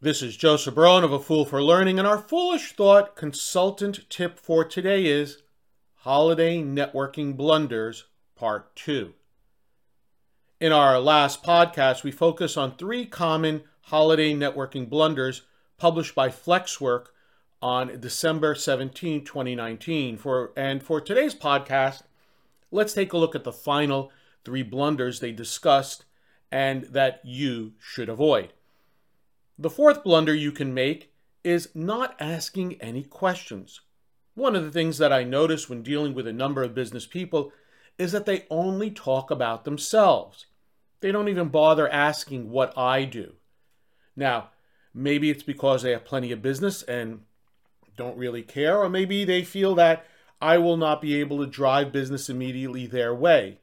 This is Joseph Barone of A Fool for Learning, and our foolish thought consultant tip for today is Holiday Networking Blunders, Part 2. In our last podcast, we focus on three common holiday networking blunders published by Flexwork on December 17, 2019. For, and for today's podcast, let's take a look at the final three blunders they discussed and that you should avoid. The fourth blunder you can make is not asking any questions. One of the things that I notice when dealing with a number of business people is that they only talk about themselves. They don't even bother asking what I do. Now, maybe it's because they have plenty of business and don't really care, or maybe they feel that I will not be able to drive business immediately their way.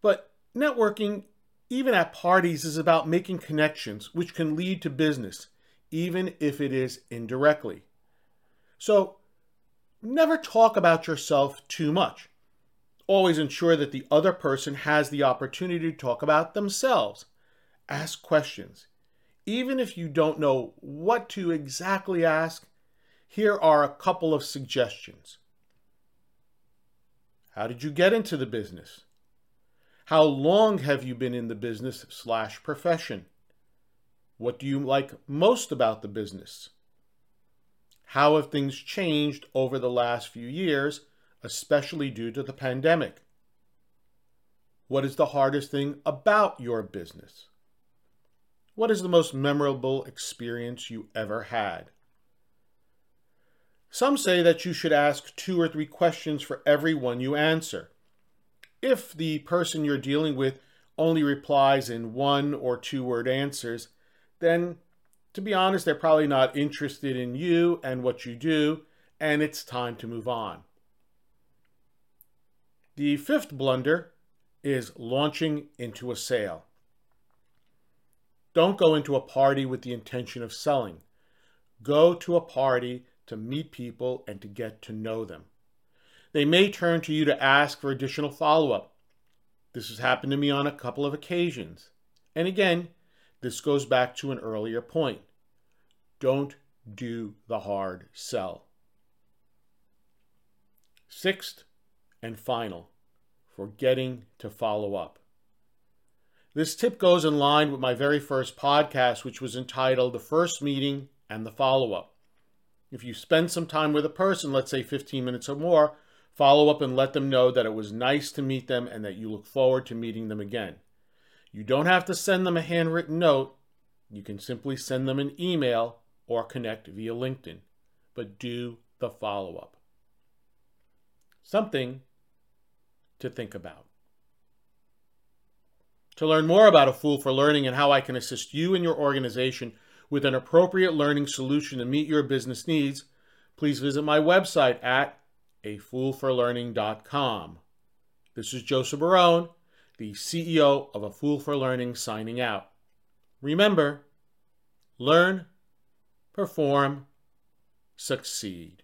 But networking even at parties, is about making connections which can lead to business, even if it is indirectly. So, never talk about yourself too much. Always ensure that the other person has the opportunity to talk about themselves. Ask questions. Even if you don't know what to exactly ask, here are a couple of suggestions. How did you get into the business? How long have you been in the business slash profession? What do you like most about the business? How have things changed over the last few years, especially due to the pandemic? What is the hardest thing about your business? What is the most memorable experience you ever had? Some say that you should ask two or three questions for every one you answer if the person you're dealing with only replies in one or two word answers, then to be honest, they're probably not interested in you and what you do, and it's time to move on. The fifth blunder is launching into a sale. Don't go into a party with the intention of selling. Go to a party to meet people and to get to know them. They may turn to you to ask for additional follow up. This has happened to me on a couple of occasions. And again, this goes back to an earlier point. Don't do the hard sell. Sixth and final, forgetting to follow up. This tip goes in line with my very first podcast, which was entitled The First Meeting and the Follow Up. If you spend some time with a person, let's say 15 minutes or more, Follow up and let them know that it was nice to meet them and that you look forward to meeting them again. You don't have to send them a handwritten note. You can simply send them an email or connect via LinkedIn. But do the follow up. Something to think about. To learn more about A Fool for Learning and how I can assist you and your organization with an appropriate learning solution to meet your business needs, please visit my website at afoolforlearning.com. This is Joseph Barone, the CEO of A Fool for Learning, signing out. Remember, learn, perform, succeed.